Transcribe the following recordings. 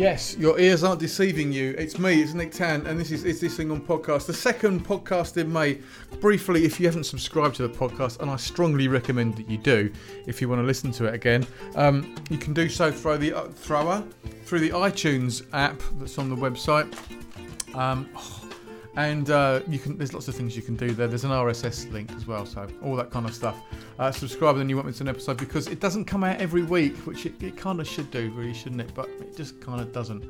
Yes, your ears aren't deceiving you. It's me, it's Nick Tan, and this is Is This Thing on Podcast, the second podcast in May. Briefly, if you haven't subscribed to the podcast, and I strongly recommend that you do if you want to listen to it again, um, you can do so through the uh, thrower, through the iTunes app that's on the website. Um, and uh, you can there's lots of things you can do there. There's an rss link as well so all that kind of stuff. Uh, subscribe and then you want me to an episode because it doesn't come out every week which it, it kind of should do really shouldn't it? But it just kind of doesn't.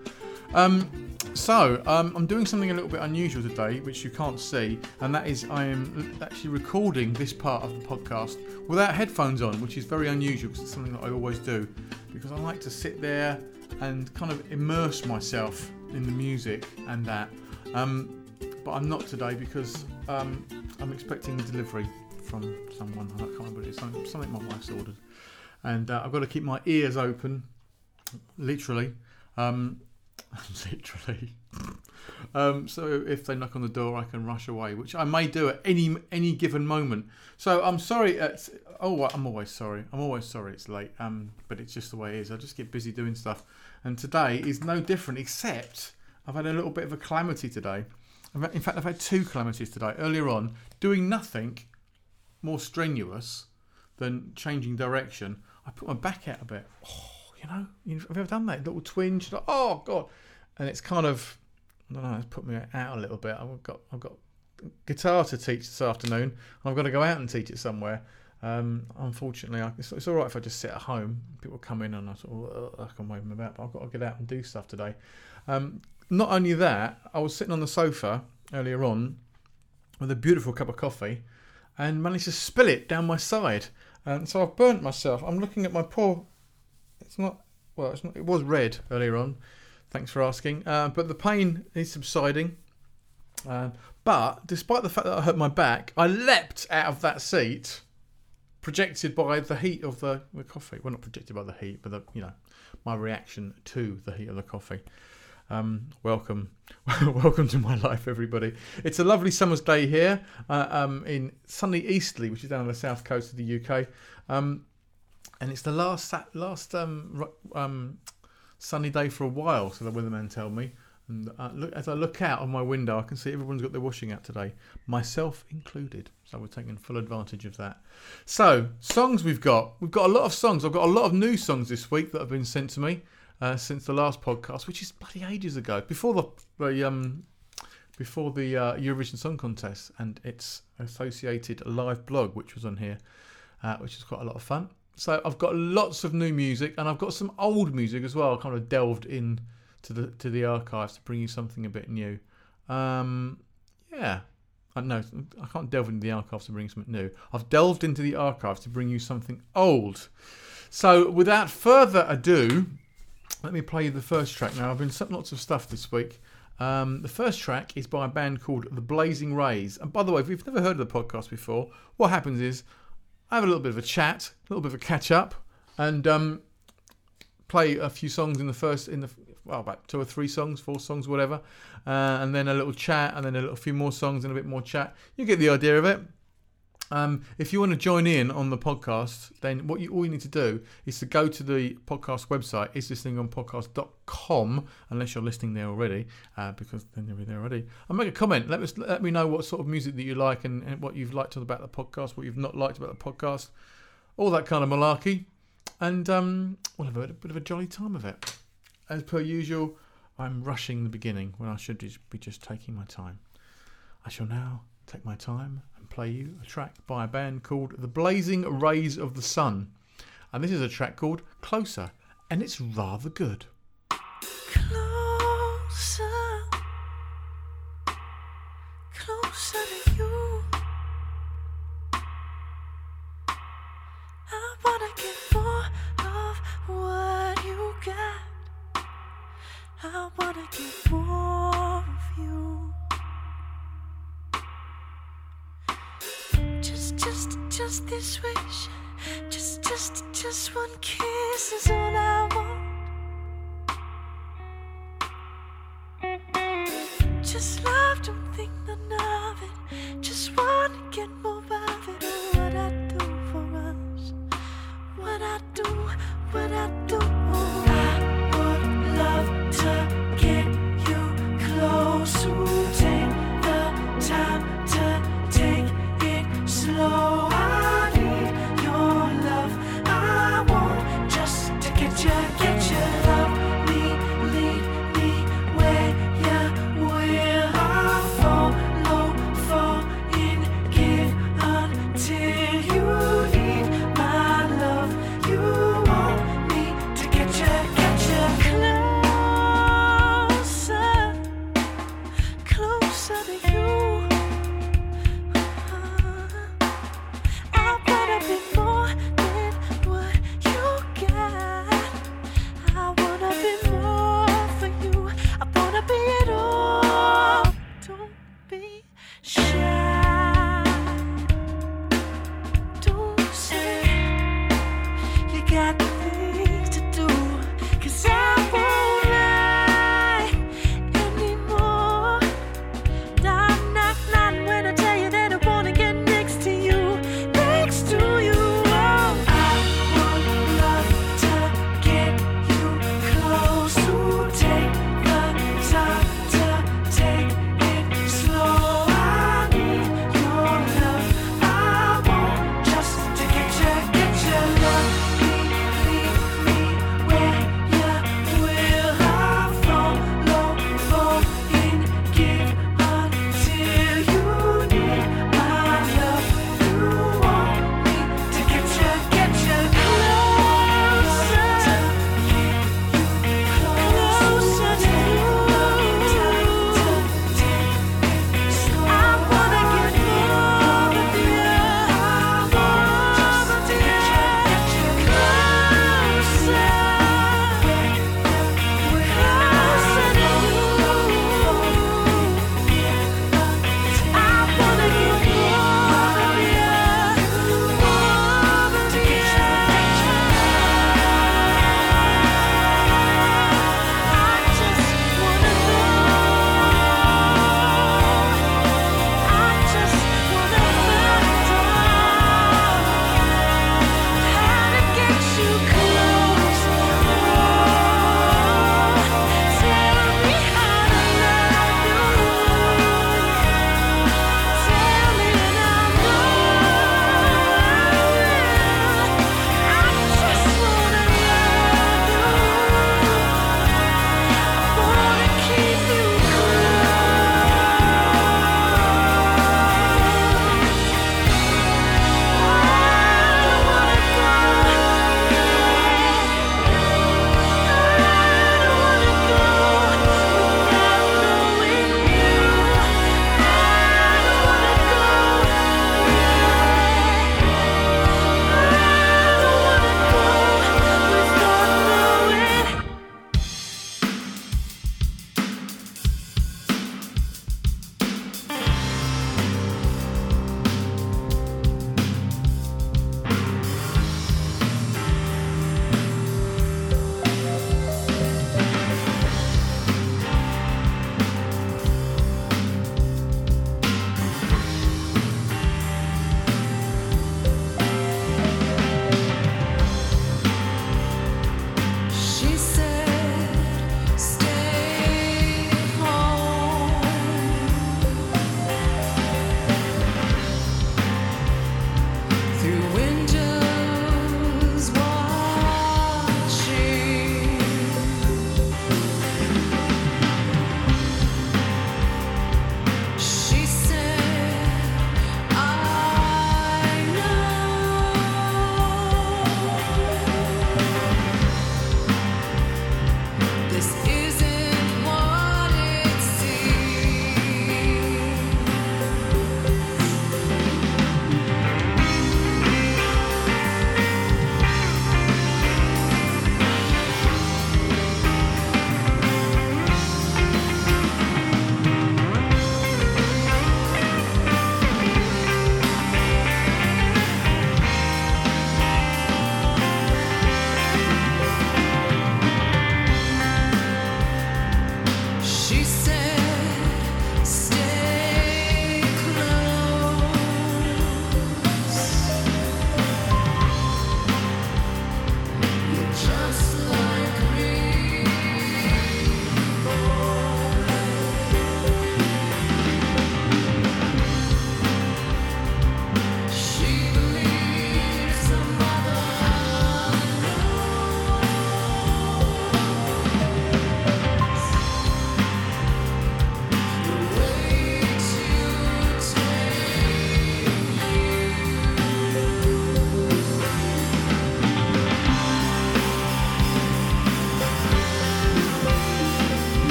Um, so um, i'm doing something a little bit unusual today which you can't see and that is i am actually recording this part of the podcast without headphones on which is very unusual because it's something that i always do because i like to sit there and kind of immerse myself in the music and that. Um, but I'm not today because um, I'm expecting a delivery from someone. I can't remember it's something, something my wife's ordered, and uh, I've got to keep my ears open, literally, um, literally. um, so if they knock on the door, I can rush away, which I may do at any any given moment. So I'm sorry. At, oh, I'm always sorry. I'm always sorry it's late. Um, but it's just the way it is. I just get busy doing stuff, and today is no different. Except I've had a little bit of a calamity today. In fact, I've had two calamities today. Earlier on, doing nothing more strenuous than changing direction, I put my back out a bit. Oh, you know, have you ever done that? Little twinge, like, oh god, and it's kind of, I don't know, it's put me out a little bit. I've got, I've got guitar to teach this afternoon. I've got to go out and teach it somewhere. Um, unfortunately, I, it's, it's, all right if I just sit at home. People come in and I sort of, I can wave them about, but I've got to get out and do stuff today. Um, not only that, I was sitting on the sofa earlier on with a beautiful cup of coffee and managed to spill it down my side. And so I've burnt myself. I'm looking at my poor. It's not, well, it's not, it was red earlier on. Thanks for asking. Uh, but the pain is subsiding. Uh, but despite the fact that I hurt my back, I leapt out of that seat, projected by the heat of the, the coffee. Well, not projected by the heat, but the, you know, my reaction to the heat of the coffee. Um, welcome, welcome to my life, everybody. It's a lovely summer's day here uh, um, in sunny Eastleigh, which is down on the south coast of the UK, um, and it's the last last um, um, sunny day for a while. So the weatherman tell me. And uh, look, as I look out of my window, I can see everyone's got their washing out today, myself included. So we're taking full advantage of that. So songs we've got, we've got a lot of songs. I've got a lot of new songs this week that have been sent to me uh, since the last podcast, which is bloody ages ago, before the, the um, before the uh, Eurovision Song Contest and its associated live blog, which was on here, uh, which is quite a lot of fun. So I've got lots of new music, and I've got some old music as well. I kind of delved in to the to the archives to bring you something a bit new. Um, yeah, I know I can't delve into the archives to bring something new. I've delved into the archives to bring you something old. So without further ado, let me play you the first track now. I've been sent lots of stuff this week. Um, the first track is by a band called The Blazing Rays. And by the way, if you've never heard of the podcast before, what happens is I have a little bit of a chat, a little bit of a catch up, and um, play a few songs in the first, in the well, about two or three songs, four songs, whatever, uh, and then a little chat, and then a little few more songs and a bit more chat. You get the idea of it. Um, if you want to join in on the podcast, then what you all you need to do is to go to the podcast website, is this thing on podcast.com, unless you're listening there already, uh, because then you'll be there already. And make a comment. Let us let me know what sort of music that you like and, and what you've liked about the podcast, what you've not liked about the podcast, all that kind of malarkey. And um, we'll have a bit of a jolly time of it. As per usual, I'm rushing the beginning when I should be just taking my time. I shall now take my time play you a track by a band called The Blazing Rays of the Sun. And this is a track called Closer, and it's rather good. Closer,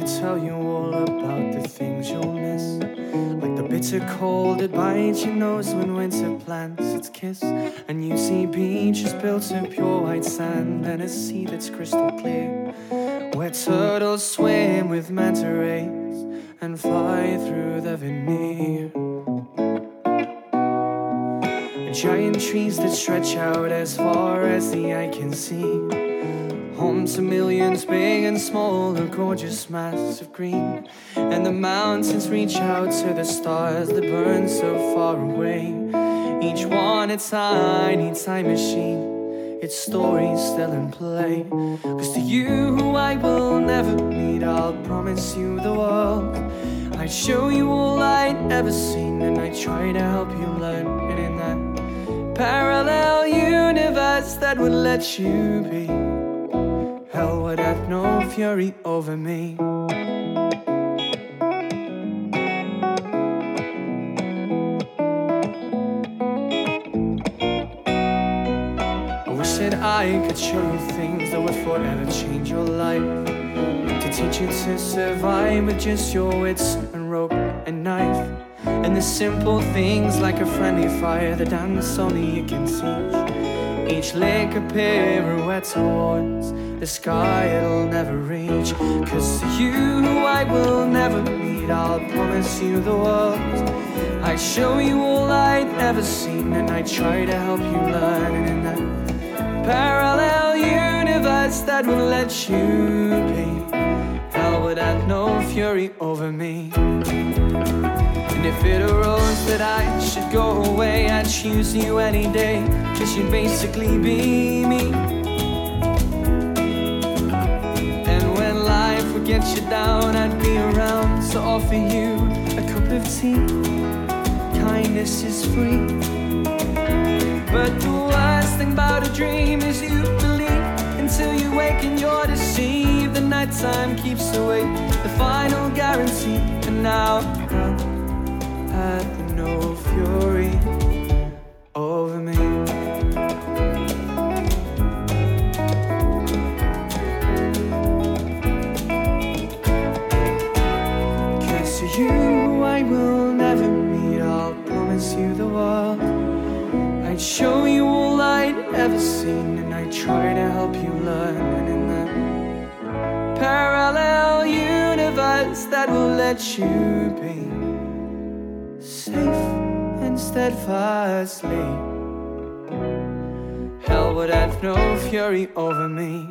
could tell you all about the things you'll miss. Like the bitter cold that bites your nose when winter plants its kiss. And you see beaches built of pure white sand and a sea that's crystal clear. Where turtles swim with manta rays and fly through the veneer. Giant trees that stretch out as far as the eye can see. Home to millions, big and small, a gorgeous mass of green. And the mountains reach out to the stars that burn so far away. Each one a tiny time machine, its story still in play. Cause to you, who I will never meet, I'll promise you the world. I'd show you all I'd ever seen, and I'd try to help you learn. And in that parallel universe that would let you be. Would have no fury over me. I wish that I could show you things that would forever change your life. To teach you to survive with just your wits and rope and knife. And the simple things like a friendly fire, the dance only you can see. Each lick a pirouette towards the sky it'll never reach. Cause you, I will never meet, I'll promise you the world. I show you all I'd ever seen, and I try to help you learn. In that parallel universe that will let you be, hell would have no fury over me. And if it arose that I should go away, I'd choose you any day, cause you'd basically be me. Get you down, I'd be around to offer you a cup of tea. Kindness is free. But the worst thing about a dream is you believe until you wake and you're deceived. The nighttime keeps away the final guarantee. And now, now had no fury show you all I'd ever seen, and I'd try to help you learn. And in the parallel universe that will let you be safe and steadfastly. Hell would have no fury over me.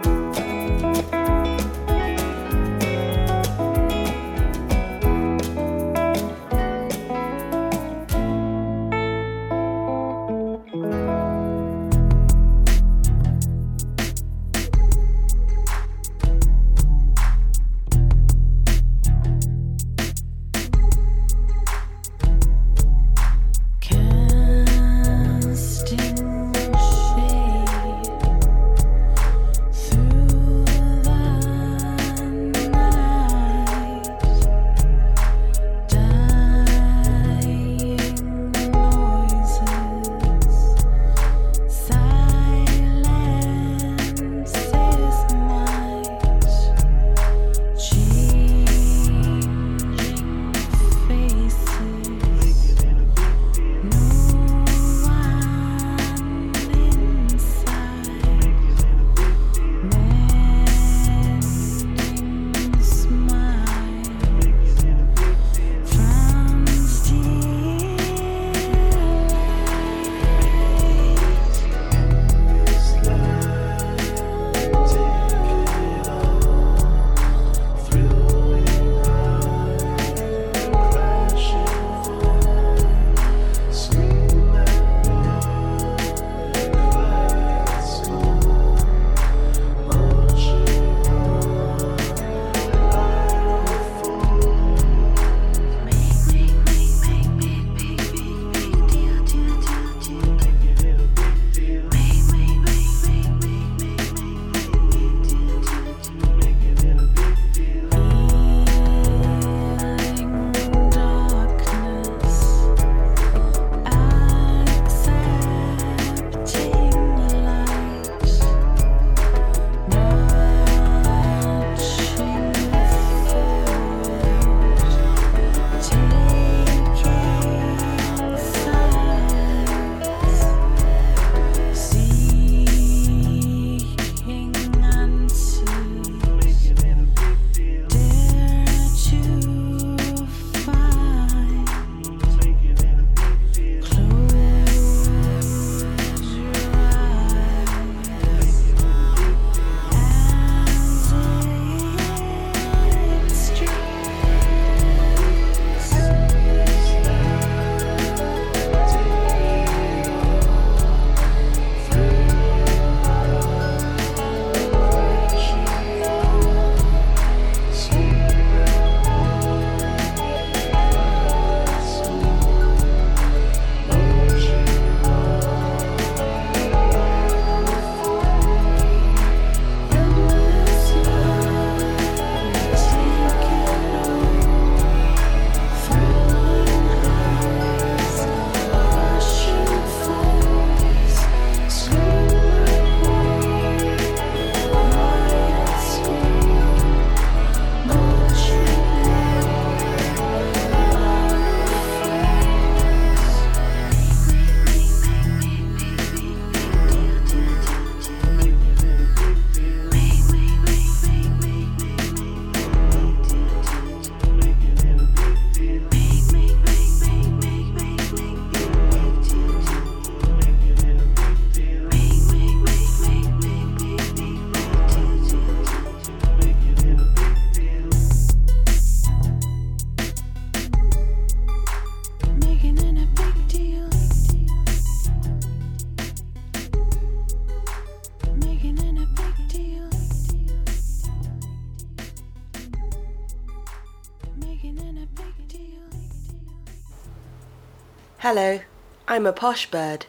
Hello, I'm a posh bird,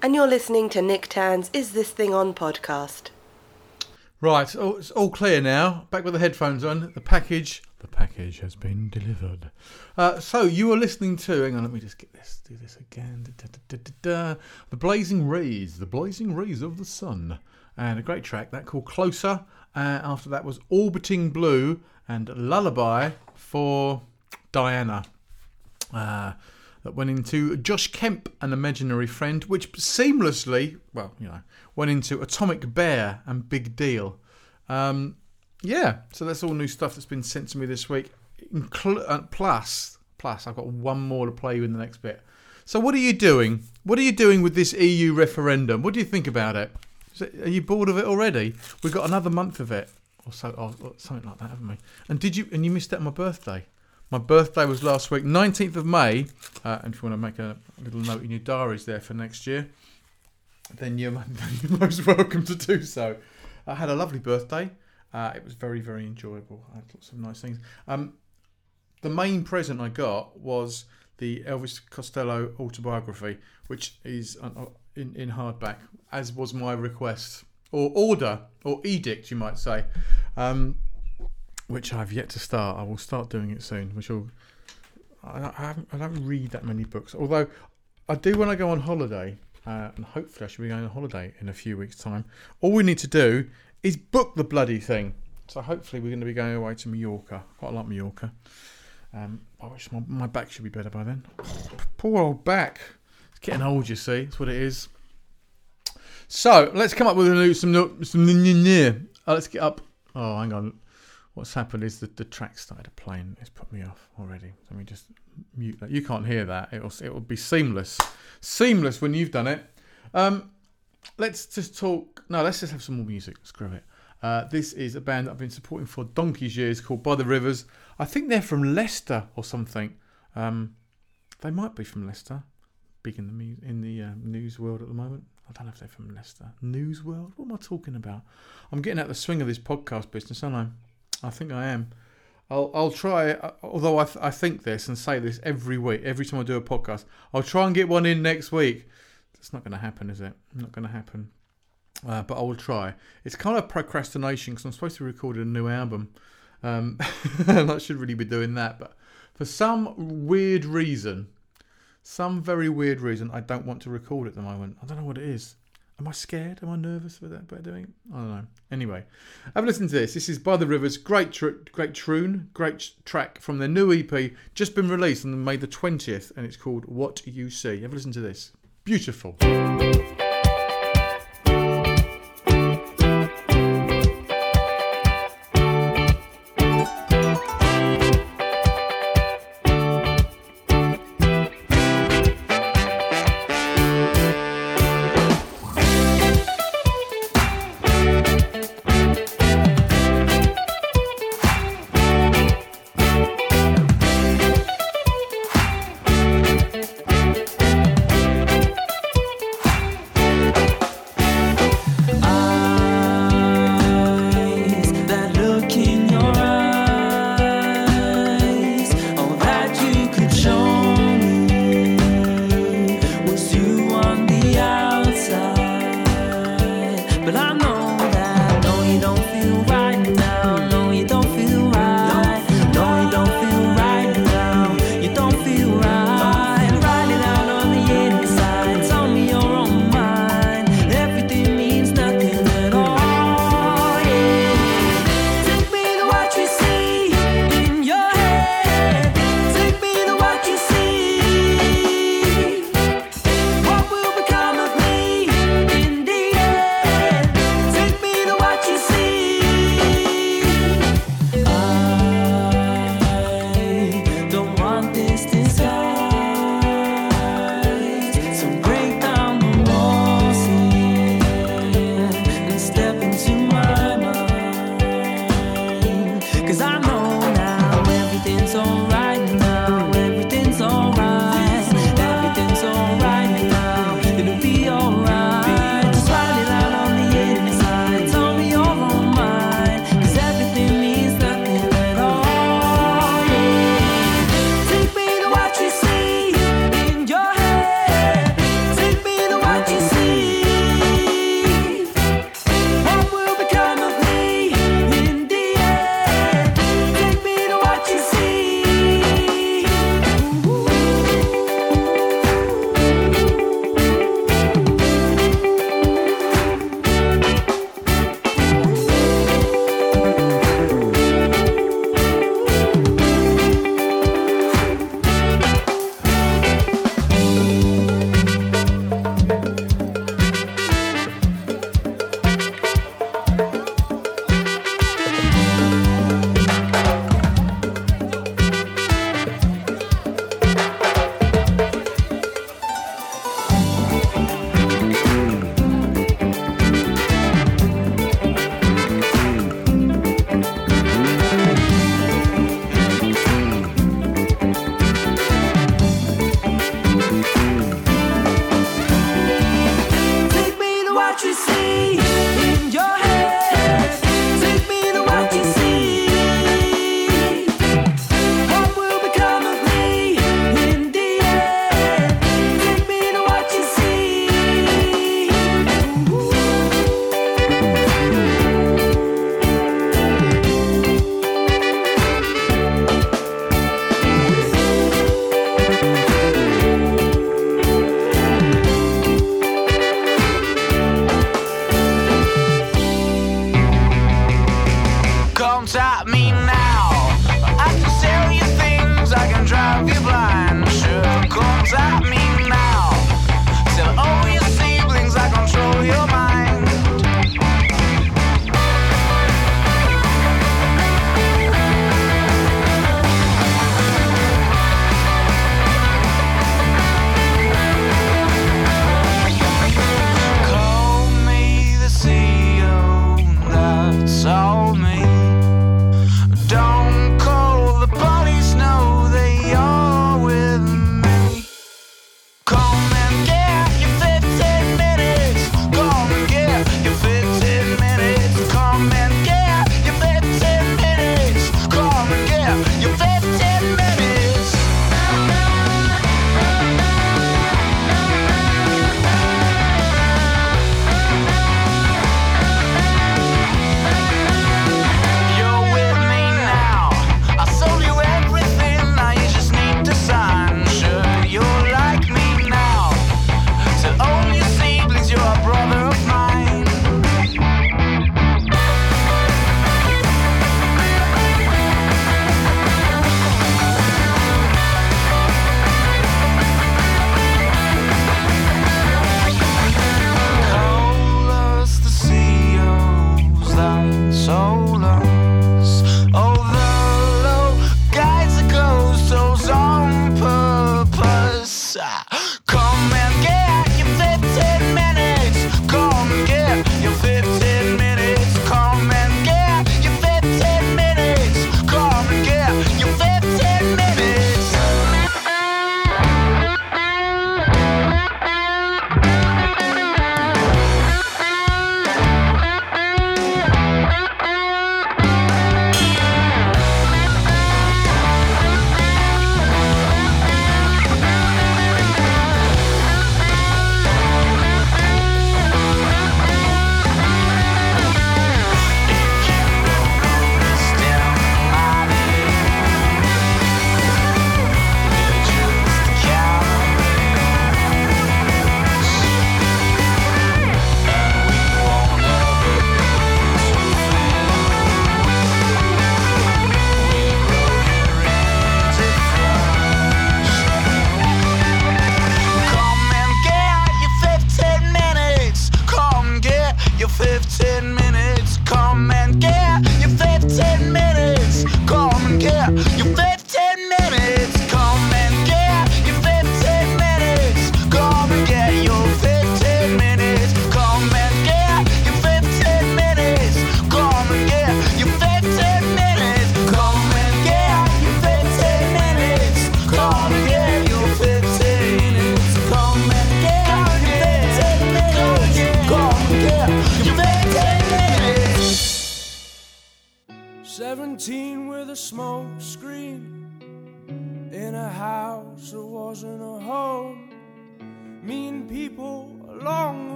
and you're listening to Nick Tan's Is This Thing On podcast. Right, oh, it's all clear now. Back with the headphones on. The package, the package has been delivered. Uh, so you are listening to. Hang on, let me just get this. Do this again. Da, da, da. The blazing rays, the blazing rays of the sun, and a great track that called Closer. Uh, after that was Orbiting Blue and Lullaby for Diana. Uh, that went into Josh Kemp, an imaginary friend, which seamlessly, well, you know, went into Atomic Bear and Big Deal. Um, yeah, so that's all new stuff that's been sent to me this week. Inclu- uh, plus, plus, I've got one more to play you in the next bit. So, what are you doing? What are you doing with this EU referendum? What do you think about it? It are you bored of it already? We've got another month of it, or so, or, or something like that, haven't we? And did you? And you missed out on my birthday. My birthday was last week, 19th of May. Uh, and if you want to make a little note in your diaries there for next year, then you're, you're most welcome to do so. I had a lovely birthday. Uh, it was very, very enjoyable. I had lots of nice things. Um, the main present I got was the Elvis Costello autobiography, which is uh, in, in hardback, as was my request, or order, or edict, you might say. Um, which I've yet to start. I will start doing it soon. Which will. I, I, haven't, I don't read that many books, although I do when I go on holiday, uh, and hopefully I should be going on holiday in a few weeks' time. All we need to do is book the bloody thing. So hopefully we're going to be going away to Mallorca. Quite like Mallorca. Um, I wish my, my back should be better by then. poor old back. It's getting old, you see. That's what it is. So let's come up with a new some new- some. Uh, let's get up. Oh, hang on. What's happened is that the track started to playing. It's put me off already. Let me just mute that. You can't hear that. It'll it will be seamless, seamless when you've done it. Um, let's just talk. No, let's just have some more music. Screw it. Uh, this is a band that I've been supporting for donkey's years called By the Rivers. I think they're from Leicester or something. Um, they might be from Leicester. Big in the in the um, news world at the moment. I don't know if they're from Leicester. News world. What am I talking about? I'm getting out the swing of this podcast business, aren't I? I think I am. I'll I'll try. Although I th- I think this and say this every week, every time I do a podcast, I'll try and get one in next week. It's not going to happen, is it? Not going to happen. Uh, but I will try. It's kind of procrastination because I'm supposed to record a new album, um, and I should really be doing that. But for some weird reason, some very weird reason, I don't want to record at the moment. I don't know what it is. Am I scared? Am I nervous about, that? about doing? I don't know. Anyway, have a listen to this. This is By the Rivers. Great, tr- great tune, great track from their new EP, just been released on May the 20th, and it's called What You See. Have a listen to this. Beautiful. don't stop me now.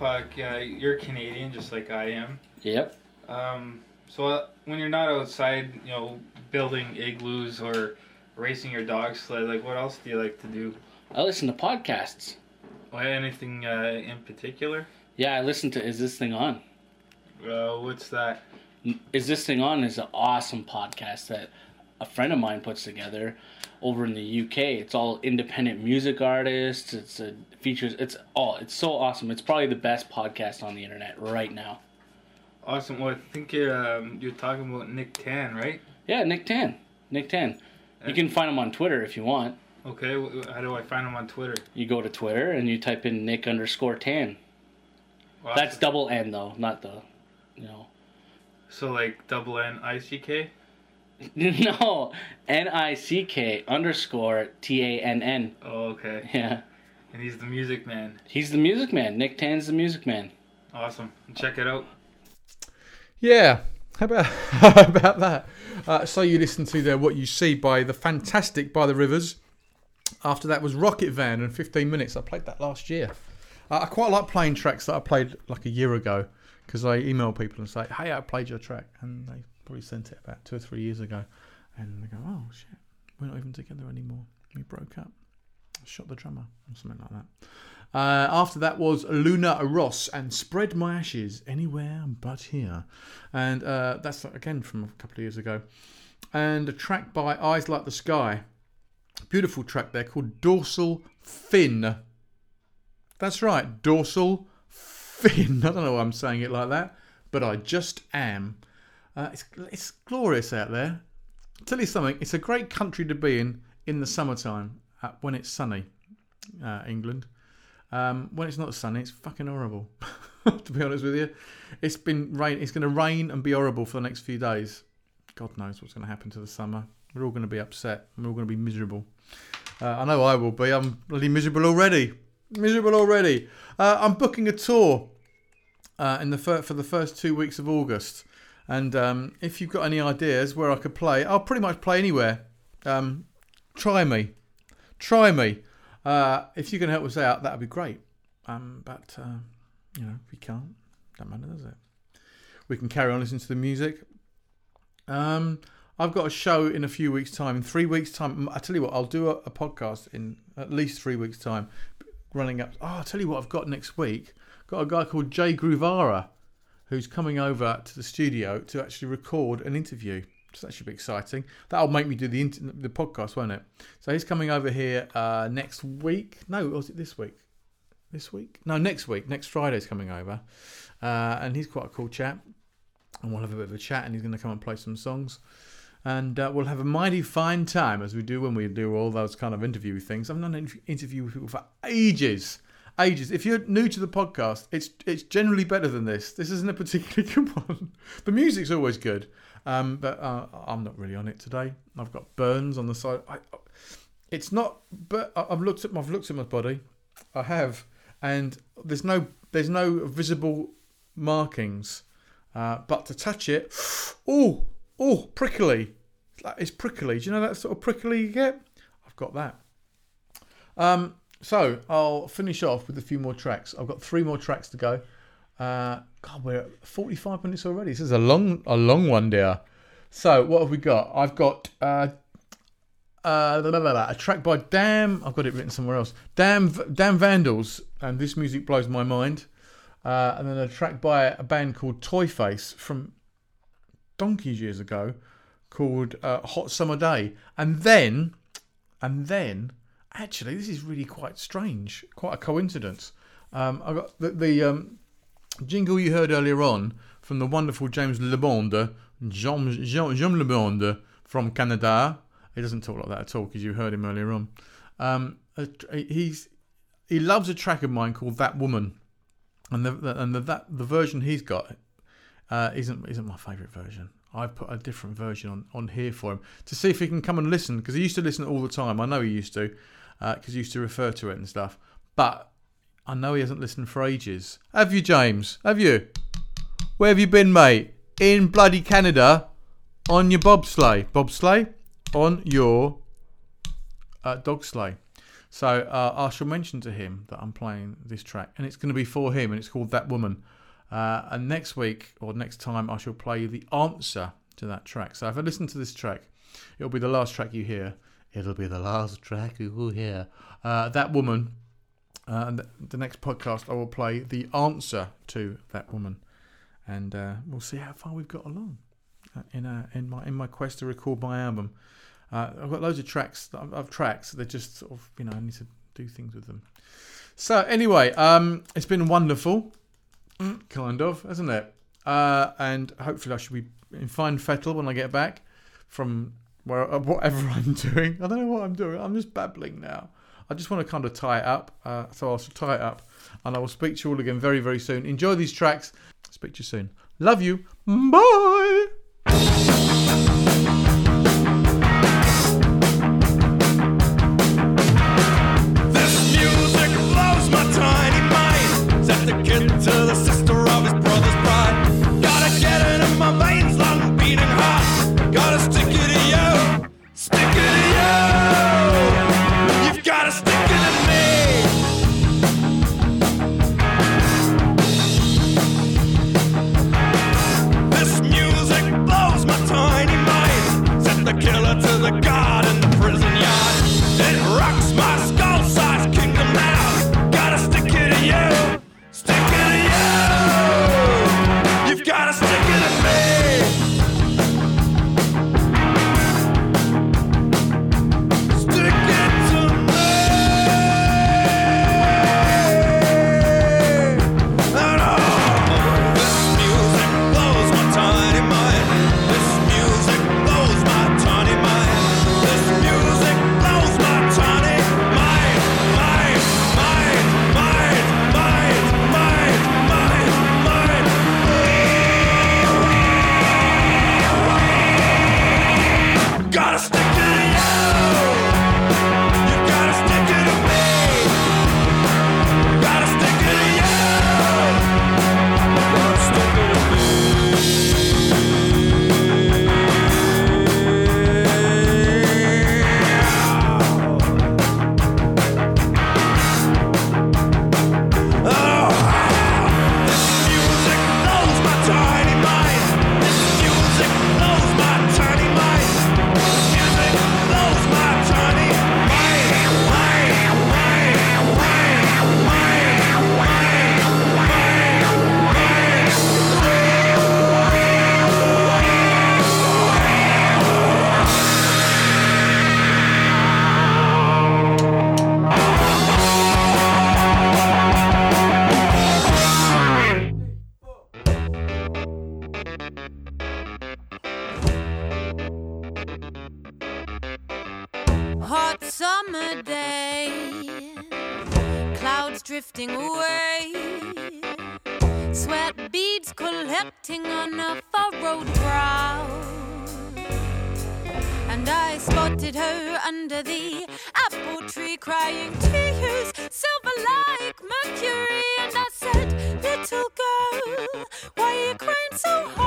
Uh, uh, you're Canadian, just like I am. Yep. Um, so, uh, when you're not outside, you know, building igloos or racing your dog sled, like, what else do you like to do? I listen to podcasts. Or anything uh, in particular? Yeah, I listen to Is This Thing On? Uh, what's that? Is This Thing On is an awesome podcast that a friend of mine puts together over in the UK. It's all independent music artists. It's a features. It's all. It's so awesome. It's probably the best podcast on the internet right now. Awesome. Well, I think you're, um, you're talking about Nick Tann, right? Yeah, Nick Tann. Nick Tann. You can find him on Twitter if you want. Okay, how do I find him on Twitter? You go to Twitter and you type in Nick underscore Tan. Well, That's double N though, not the, you know. So, like, double N I C K? No, N I C K underscore T A N N. Oh, okay. Yeah, And he's the music man. he's the music man. Nick Tann's the music man. Awesome. Check it out. Yeah. How about how about that? Uh, so you listen to the what you see by the fantastic by the rivers. After that was Rocket Van and 15 minutes. I played that last year. Uh, I quite like playing tracks that I played like a year ago because I email people and say, "Hey, I played your track," and they probably sent it about two or three years ago, and they go, "Oh shit, we're not even together anymore. We broke up." Shot the drummer or something like that. Uh, after that was Luna Ross and Spread My Ashes Anywhere But Here. And uh, that's again from a couple of years ago. And a track by Eyes Like the Sky. Beautiful track there called Dorsal Fin. That's right, Dorsal Fin. I don't know why I'm saying it like that, but I just am. Uh, it's, it's glorious out there. I'll tell you something, it's a great country to be in in the summertime uh, when it's sunny, uh, England. Um, when it's not sunny, it's fucking horrible. to be honest with you, it's been rain. It's going to rain and be horrible for the next few days. God knows what's going to happen to the summer. We're all going to be upset. We're all going to be miserable. Uh, I know I will be. I'm bloody miserable already. Miserable already. Uh, I'm booking a tour uh, in the fir- for the first two weeks of August, and um, if you've got any ideas where I could play, I'll pretty much play anywhere. Um, try me, try me. Uh, if you can help us out, that'd be great. Um, but uh, you know, you can't, don't matter, does it? We can carry on listening to the music. Um, I've got a show in a few weeks' time. In three weeks' time, I tell you what, I'll do a, a podcast in at least three weeks' time. Running up. Oh, I'll tell you what, I've got next week. Got a guy called Jay Gruvara, who's coming over to the studio to actually record an interview. So that should be exciting. That'll make me do the inter- the podcast, won't it? So he's coming over here uh, next week. No, was it this week? This week? No, next week. Next Friday's coming over, uh, and he's quite a cool chap. And we'll have a bit of a chat, and he's going to come and play some songs, and uh, we'll have a mighty fine time as we do when we do all those kind of interview things. I've done interview with people for ages. Ages. If you're new to the podcast, it's it's generally better than this. This isn't a particularly good one. The music's always good, um, but uh, I'm not really on it today. I've got burns on the side. I, it's not, but I've looked at my, I've looked at my body. I have, and there's no there's no visible markings. Uh, but to touch it, oh oh prickly. It's prickly. Do you know that sort of prickly you get? I've got that. Um, so I'll finish off with a few more tracks. I've got three more tracks to go. Uh, God, we're at 45 minutes already. This is a long, a long one, dear. So what have we got? I've got uh, uh, blah, blah, blah, a track by Damn. I've got it written somewhere else. Damn, Damn Vandals, and this music blows my mind. Uh, and then a track by a band called Toy Face from donkeys years ago, called uh, Hot Summer Day. And then, and then, actually, this is really quite strange, quite a coincidence. Um, I got the, the um, jingle you heard earlier on from the wonderful James LeBonde, Jean, Jean, Jean LeBonde from Canada. He doesn't talk like that at all because you heard him earlier on. Um, he's he loves a track of mine called That Woman, and the, the and the that the version he's got uh, isn't isn't my favourite version. I've put a different version on, on here for him to see if he can come and listen because he used to listen all the time. I know he used to because he used to refer to it and stuff. But I know he hasn't listened for ages. Have you, James? Have you? Where have you been, mate? In bloody Canada on your bobsleigh. Bobsleigh? On your uh, dog sleigh. So uh, I shall mention to him that I'm playing this track, and it's going to be for him, and it's called That Woman. Uh, and next week or next time, I shall play the answer to that track. So if I listen to this track, it'll be the last track you hear. It'll be the last track you will hear. Uh, that woman. Uh, and the, next podcast, I will play the answer to that woman, and uh, we'll see how far we've got along uh, in uh, in my in my quest to record my album. Uh, I've got loads of tracks. I've, tracks. They're just sort of you know I need to do things with them. So anyway, um, it's been wonderful, kind of, hasn't it? And hopefully I should be in fine fettle when I get back from where uh, whatever I'm doing. I don't know what I'm doing. I'm just babbling now. I just want to kind of tie it up. Uh, so I'll tie it up, and I will speak to you all again very very soon. Enjoy these tracks. Speak to you soon. Love you. Bye. Collecting on a furrowed brow. And I spotted her under the apple tree crying tears, silver like mercury. And I said, Little girl, why are you crying so ho?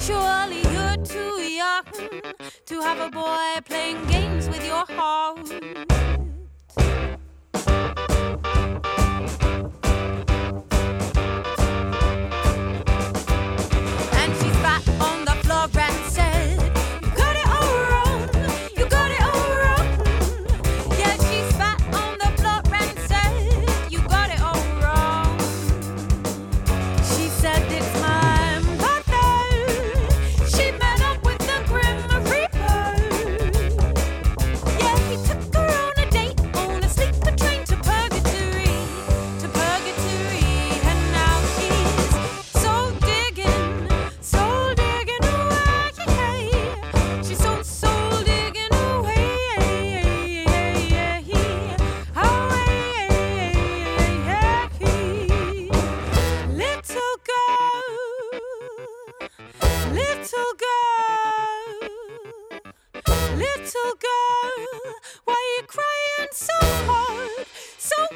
Surely you're too young to have a boy playing games with your heart.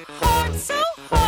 hard, so hard.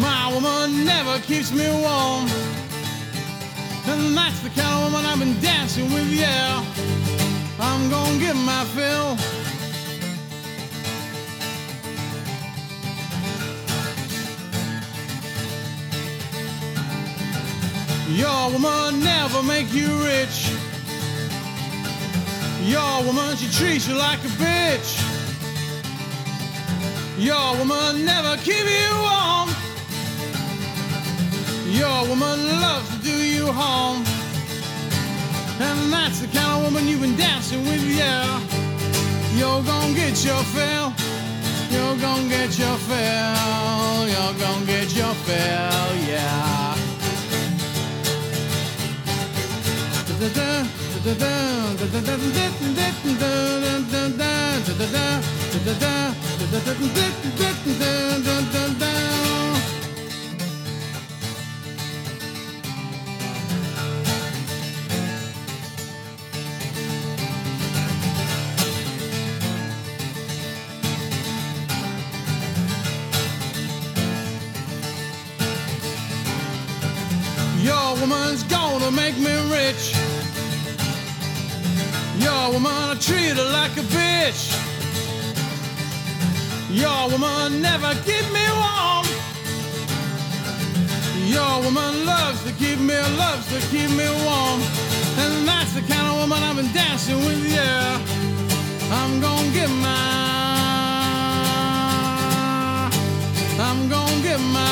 My woman never keeps me warm. And that's the kind of woman I've been dancing with, yeah. I'm gonna get my fill. Your woman never make you rich. Your woman, she treats you like a bitch. Your woman never keep you warm. Your woman loves to do you harm. And that's the kind of woman you've been dancing with, yeah. You're gonna get your fill. You're gonna get your fill. You're gonna get your fill, yeah. make me rich. Your woman, I treat her like a bitch. Your woman never keep me warm. Your woman loves to keep me, loves to keep me warm. And that's the kind of woman I've been dancing with, yeah. I'm gonna get my, I'm gonna get my,